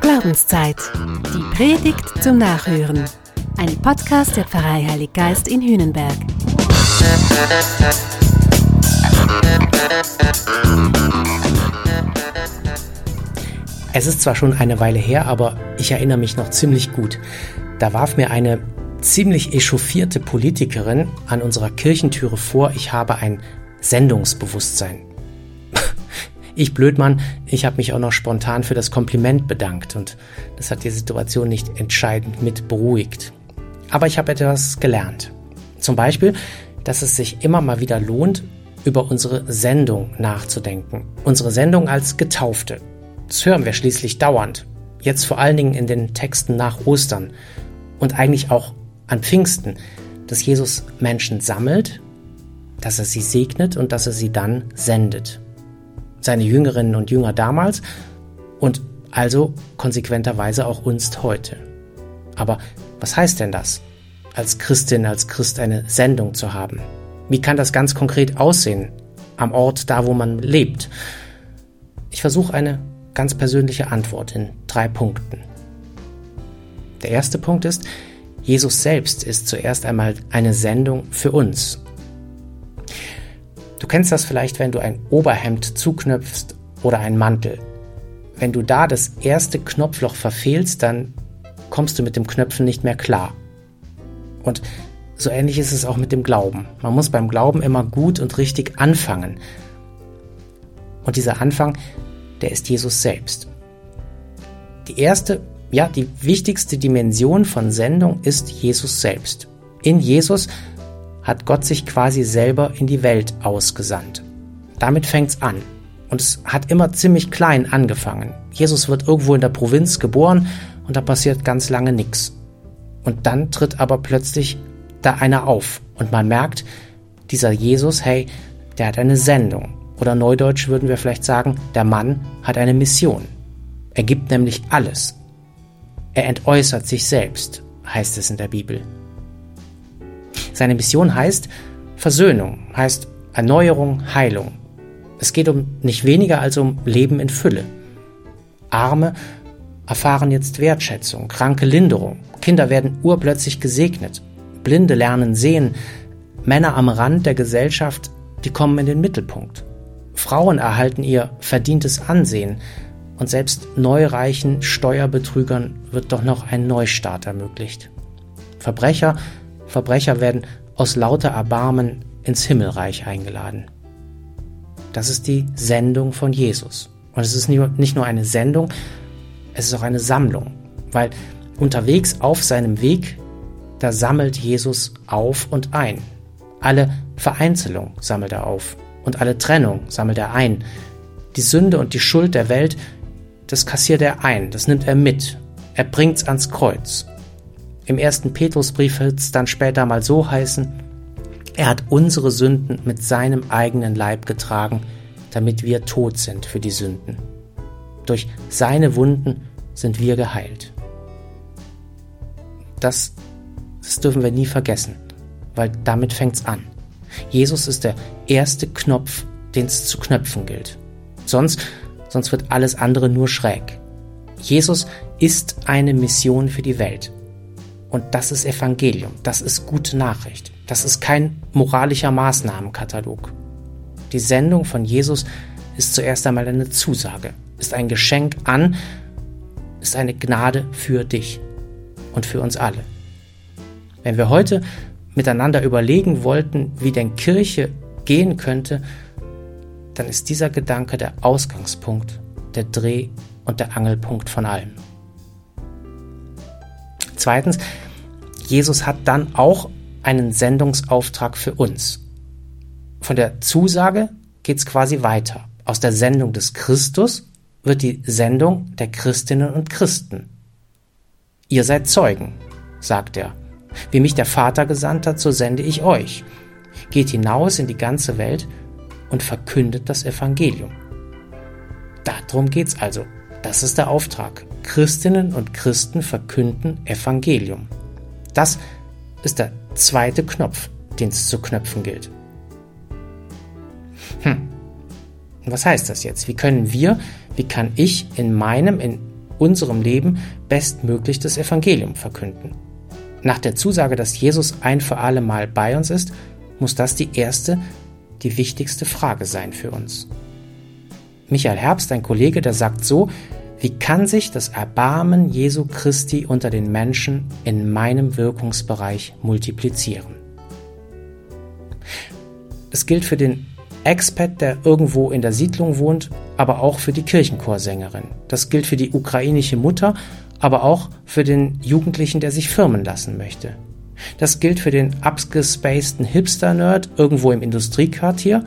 Glaubenszeit. Die Predigt zum Nachhören. Ein Podcast der Pfarrei Heilig Geist in Hühnenberg. Es ist zwar schon eine Weile her, aber ich erinnere mich noch ziemlich gut. Da warf mir eine ziemlich echauffierte Politikerin an unserer Kirchentüre vor, ich habe ein Sendungsbewusstsein. Ich Blödmann, ich habe mich auch noch spontan für das Kompliment bedankt und das hat die Situation nicht entscheidend mit beruhigt. Aber ich habe etwas gelernt. Zum Beispiel, dass es sich immer mal wieder lohnt, über unsere Sendung nachzudenken. Unsere Sendung als Getaufte. Das hören wir schließlich dauernd. Jetzt vor allen Dingen in den Texten nach Ostern. Und eigentlich auch an Pfingsten, dass Jesus Menschen sammelt, dass er sie segnet und dass er sie dann sendet. Seine Jüngerinnen und Jünger damals und also konsequenterweise auch uns heute. Aber was heißt denn das, als Christin, als Christ eine Sendung zu haben? Wie kann das ganz konkret aussehen, am Ort, da wo man lebt? Ich versuche eine ganz persönliche Antwort in drei Punkten. Der erste Punkt ist, Jesus selbst ist zuerst einmal eine Sendung für uns. Du kennst das vielleicht, wenn du ein Oberhemd zuknöpfst oder einen Mantel. Wenn du da das erste Knopfloch verfehlst, dann kommst du mit dem Knöpfen nicht mehr klar. Und so ähnlich ist es auch mit dem Glauben. Man muss beim Glauben immer gut und richtig anfangen. Und dieser Anfang, der ist Jesus selbst. Die erste ja, die wichtigste Dimension von Sendung ist Jesus selbst. In Jesus hat Gott sich quasi selber in die Welt ausgesandt. Damit fängt's an. Und es hat immer ziemlich klein angefangen. Jesus wird irgendwo in der Provinz geboren und da passiert ganz lange nichts. Und dann tritt aber plötzlich da einer auf und man merkt, dieser Jesus, hey, der hat eine Sendung. Oder neudeutsch würden wir vielleicht sagen, der Mann hat eine Mission. Er gibt nämlich alles. Er entäußert sich selbst, heißt es in der Bibel. Seine Mission heißt Versöhnung, heißt Erneuerung, Heilung. Es geht um nicht weniger als um Leben in Fülle. Arme erfahren jetzt Wertschätzung, kranke Linderung, Kinder werden urplötzlich gesegnet, Blinde lernen sehen, Männer am Rand der Gesellschaft, die kommen in den Mittelpunkt. Frauen erhalten ihr verdientes Ansehen, und selbst neureichen Steuerbetrügern wird doch noch ein Neustart ermöglicht. Verbrecher, Verbrecher werden aus lauter Erbarmen ins Himmelreich eingeladen. Das ist die Sendung von Jesus. Und es ist nicht nur eine Sendung, es ist auch eine Sammlung, weil unterwegs auf seinem Weg, da sammelt Jesus auf und ein. Alle Vereinzelung sammelt er auf und alle Trennung sammelt er ein. Die Sünde und die Schuld der Welt das kassiert er ein, das nimmt er mit. Er bringt's ans Kreuz. Im ersten Petrusbrief wird es dann später mal so heißen, er hat unsere Sünden mit seinem eigenen Leib getragen, damit wir tot sind für die Sünden. Durch seine Wunden sind wir geheilt. Das, das dürfen wir nie vergessen, weil damit fängt's an. Jesus ist der erste Knopf, den es zu knöpfen gilt. Sonst sonst wird alles andere nur schräg. Jesus ist eine Mission für die Welt. Und das ist Evangelium, das ist gute Nachricht, das ist kein moralischer Maßnahmenkatalog. Die Sendung von Jesus ist zuerst einmal eine Zusage, ist ein Geschenk an, ist eine Gnade für dich und für uns alle. Wenn wir heute miteinander überlegen wollten, wie denn Kirche gehen könnte, dann ist dieser Gedanke der Ausgangspunkt, der Dreh- und der Angelpunkt von allem. Zweitens, Jesus hat dann auch einen Sendungsauftrag für uns. Von der Zusage geht es quasi weiter. Aus der Sendung des Christus wird die Sendung der Christinnen und Christen. Ihr seid Zeugen, sagt er. Wie mich der Vater gesandt hat, so sende ich euch. Geht hinaus in die ganze Welt und verkündet das Evangelium. Darum geht's also. Das ist der Auftrag. Christinnen und Christen verkünden Evangelium. Das ist der zweite Knopf, den es zu knöpfen gilt. Hm. Was heißt das jetzt? Wie können wir, wie kann ich in meinem, in unserem Leben bestmöglich das Evangelium verkünden? Nach der Zusage, dass Jesus ein für alle Mal bei uns ist, muss das die erste, die wichtigste Frage sein für uns. Michael Herbst, ein Kollege, der sagt so, wie kann sich das Erbarmen Jesu Christi unter den Menschen in meinem Wirkungsbereich multiplizieren? Es gilt für den Expat, der irgendwo in der Siedlung wohnt, aber auch für die Kirchenchorsängerin. Das gilt für die ukrainische Mutter, aber auch für den Jugendlichen, der sich firmen lassen möchte. Das gilt für den abgespaceden Hipster-Nerd irgendwo im Industriequartier,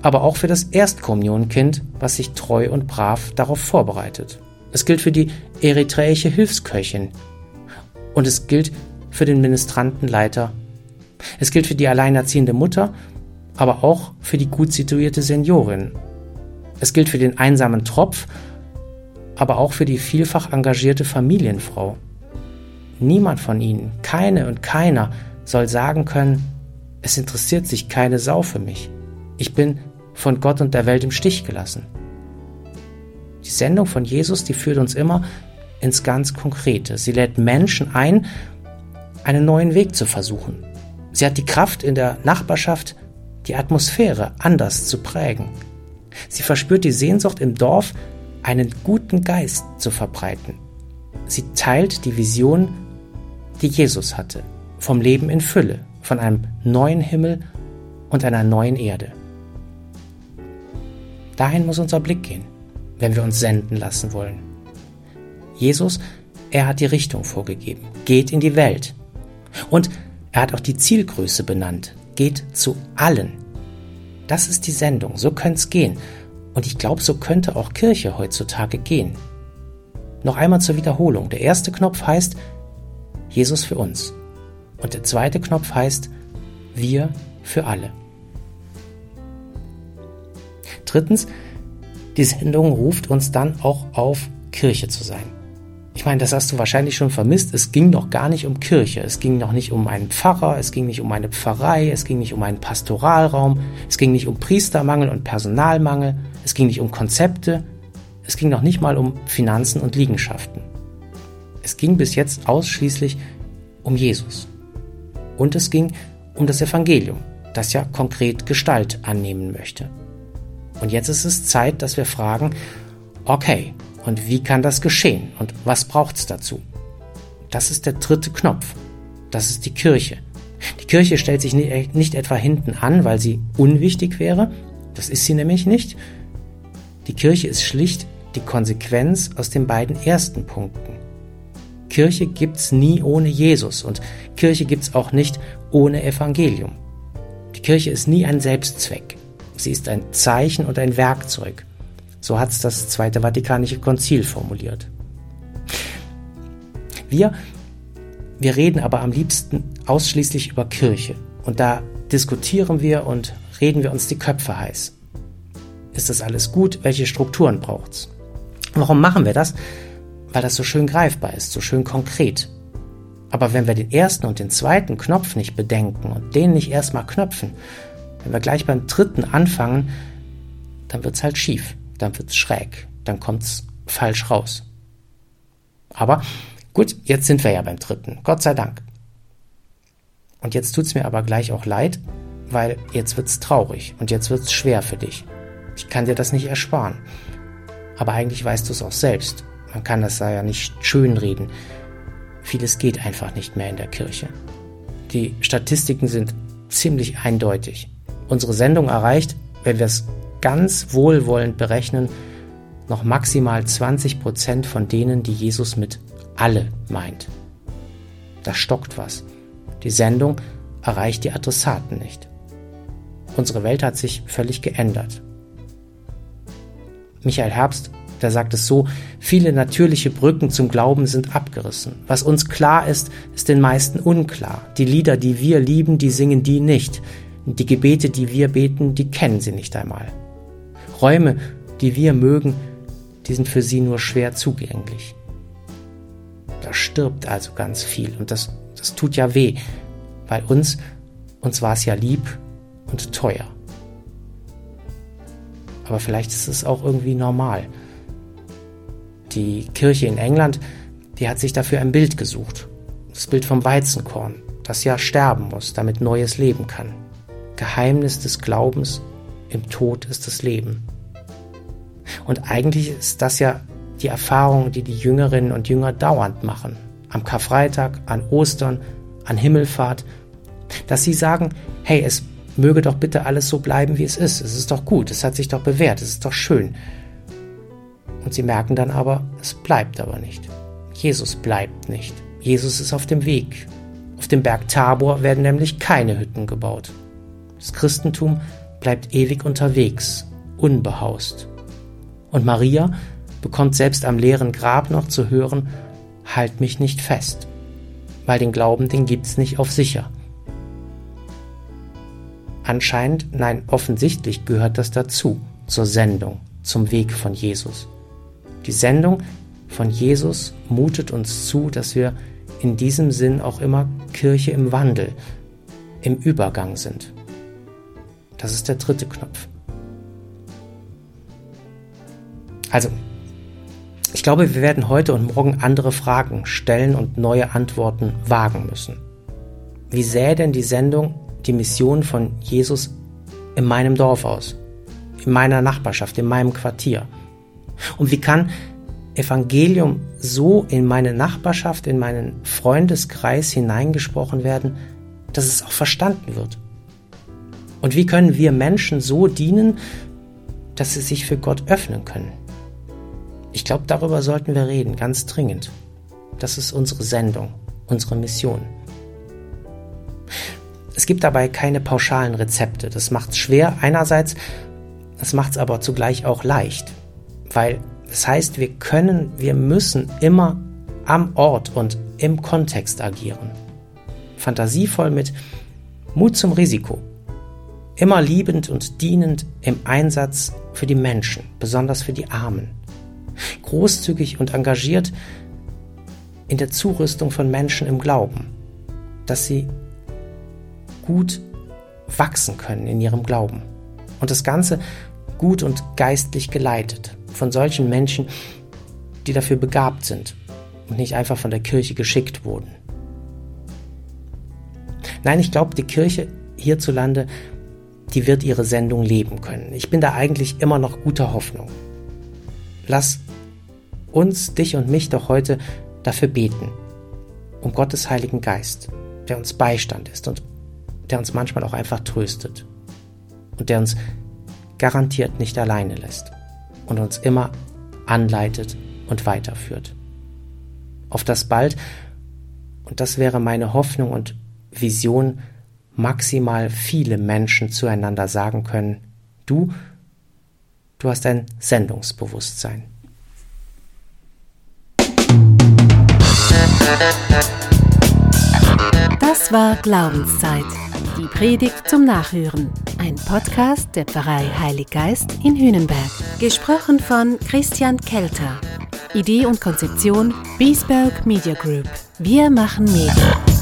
aber auch für das Erstkommunionkind, was sich treu und brav darauf vorbereitet. Es gilt für die eritreische Hilfsköchin. Und es gilt für den Ministrantenleiter. Es gilt für die alleinerziehende Mutter aber auch für die gut situierte Seniorin. Es gilt für den einsamen Tropf, aber auch für die vielfach engagierte Familienfrau. Niemand von ihnen, keine und keiner, soll sagen können, es interessiert sich keine Sau für mich. Ich bin von Gott und der Welt im Stich gelassen. Die Sendung von Jesus, die führt uns immer ins ganz Konkrete. Sie lädt Menschen ein, einen neuen Weg zu versuchen. Sie hat die Kraft in der Nachbarschaft, die Atmosphäre anders zu prägen. Sie verspürt die Sehnsucht im Dorf, einen guten Geist zu verbreiten. Sie teilt die Vision, die Jesus hatte, vom Leben in Fülle, von einem neuen Himmel und einer neuen Erde. Dahin muss unser Blick gehen, wenn wir uns senden lassen wollen. Jesus, er hat die Richtung vorgegeben. Geht in die Welt. Und er hat auch die Zielgröße benannt geht zu allen. Das ist die Sendung, so könnte es gehen. Und ich glaube, so könnte auch Kirche heutzutage gehen. Noch einmal zur Wiederholung. Der erste Knopf heißt Jesus für uns. Und der zweite Knopf heißt wir für alle. Drittens, die Sendung ruft uns dann auch auf, Kirche zu sein. Ich meine, das hast du wahrscheinlich schon vermisst. Es ging noch gar nicht um Kirche. Es ging noch nicht um einen Pfarrer. Es ging nicht um eine Pfarrei. Es ging nicht um einen Pastoralraum. Es ging nicht um Priestermangel und Personalmangel. Es ging nicht um Konzepte. Es ging noch nicht mal um Finanzen und Liegenschaften. Es ging bis jetzt ausschließlich um Jesus. Und es ging um das Evangelium, das ja konkret Gestalt annehmen möchte. Und jetzt ist es Zeit, dass wir fragen, okay, und wie kann das geschehen? Und was braucht es dazu? Das ist der dritte Knopf. Das ist die Kirche. Die Kirche stellt sich nicht etwa hinten an, weil sie unwichtig wäre. Das ist sie nämlich nicht. Die Kirche ist schlicht die Konsequenz aus den beiden ersten Punkten. Kirche gibt's nie ohne Jesus und Kirche gibt's auch nicht ohne Evangelium. Die Kirche ist nie ein Selbstzweck. Sie ist ein Zeichen und ein Werkzeug. So hat es das Zweite Vatikanische Konzil formuliert. Wir, wir reden aber am liebsten ausschließlich über Kirche. Und da diskutieren wir und reden wir uns die Köpfe heiß. Ist das alles gut? Welche Strukturen braucht's? Warum machen wir das? Weil das so schön greifbar ist, so schön konkret. Aber wenn wir den ersten und den zweiten Knopf nicht bedenken und den nicht erstmal knöpfen, wenn wir gleich beim dritten anfangen, dann wird's halt schief dann wird's schräg, dann kommt's falsch raus. Aber gut, jetzt sind wir ja beim dritten. Gott sei Dank. Und jetzt tut's mir aber gleich auch leid, weil jetzt wird's traurig und jetzt wird's schwer für dich. Ich kann dir das nicht ersparen. Aber eigentlich weißt du es auch selbst. Man kann das da ja nicht schönreden. Vieles geht einfach nicht mehr in der Kirche. Die Statistiken sind ziemlich eindeutig. Unsere Sendung erreicht, wenn wir es ganz wohlwollend berechnen, noch maximal 20 Prozent von denen, die Jesus mit alle meint. Da stockt was. Die Sendung erreicht die Adressaten nicht. Unsere Welt hat sich völlig geändert. Michael Herbst, der sagt es so, viele natürliche Brücken zum Glauben sind abgerissen. Was uns klar ist, ist den meisten unklar. Die Lieder, die wir lieben, die singen die nicht. Die Gebete, die wir beten, die kennen sie nicht einmal. Räume, die wir mögen, die sind für sie nur schwer zugänglich. Da stirbt also ganz viel und das, das tut ja weh, weil uns, uns war es ja lieb und teuer. aber vielleicht ist es auch irgendwie normal. Die Kirche in England, die hat sich dafür ein Bild gesucht. Das Bild vom Weizenkorn, das ja sterben muss, damit neues leben kann. Geheimnis des Glaubens, im Tod ist das Leben. Und eigentlich ist das ja die Erfahrung, die die Jüngerinnen und Jünger dauernd machen. Am Karfreitag, an Ostern, an Himmelfahrt, dass sie sagen, hey, es möge doch bitte alles so bleiben, wie es ist. Es ist doch gut, es hat sich doch bewährt, es ist doch schön. Und sie merken dann aber, es bleibt aber nicht. Jesus bleibt nicht. Jesus ist auf dem Weg. Auf dem Berg Tabor werden nämlich keine Hütten gebaut. Das Christentum bleibt ewig unterwegs, unbehaust. Und Maria bekommt selbst am leeren Grab noch zu hören, halt mich nicht fest, weil den Glauben, den gibt's nicht auf sicher. Anscheinend, nein, offensichtlich gehört das dazu, zur Sendung, zum Weg von Jesus. Die Sendung von Jesus mutet uns zu, dass wir in diesem Sinn auch immer Kirche im Wandel, im Übergang sind. Das ist der dritte Knopf. Also, ich glaube, wir werden heute und morgen andere Fragen stellen und neue Antworten wagen müssen. Wie sähe denn die Sendung die Mission von Jesus in meinem Dorf aus, in meiner Nachbarschaft, in meinem Quartier? Und wie kann Evangelium so in meine Nachbarschaft, in meinen Freundeskreis hineingesprochen werden, dass es auch verstanden wird? Und wie können wir Menschen so dienen, dass sie sich für Gott öffnen können? Ich glaube, darüber sollten wir reden, ganz dringend. Das ist unsere Sendung, unsere Mission. Es gibt dabei keine pauschalen Rezepte. Das macht es schwer einerseits, es macht es aber zugleich auch leicht. Weil das heißt, wir können, wir müssen immer am Ort und im Kontext agieren. Fantasievoll mit Mut zum Risiko. Immer liebend und dienend im Einsatz für die Menschen, besonders für die Armen. Großzügig und engagiert in der Zurüstung von Menschen im Glauben, dass sie gut wachsen können in ihrem Glauben. Und das Ganze gut und geistlich geleitet von solchen Menschen, die dafür begabt sind und nicht einfach von der Kirche geschickt wurden. Nein, ich glaube, die Kirche hierzulande, die wird ihre Sendung leben können. Ich bin da eigentlich immer noch guter Hoffnung. Lass uns, dich und mich doch heute dafür beten, um Gottes Heiligen Geist, der uns Beistand ist und der uns manchmal auch einfach tröstet und der uns garantiert nicht alleine lässt und uns immer anleitet und weiterführt. Auf das bald, und das wäre meine Hoffnung und Vision, maximal viele Menschen zueinander sagen können, du, du hast ein Sendungsbewusstsein. Das war Glaubenszeit. Die Predigt zum Nachhören. Ein Podcast der Pfarrei Heilig Geist in Hünenberg. Gesprochen von Christian Kelter. Idee und Konzeption Biesberg Media Group. Wir machen Medien.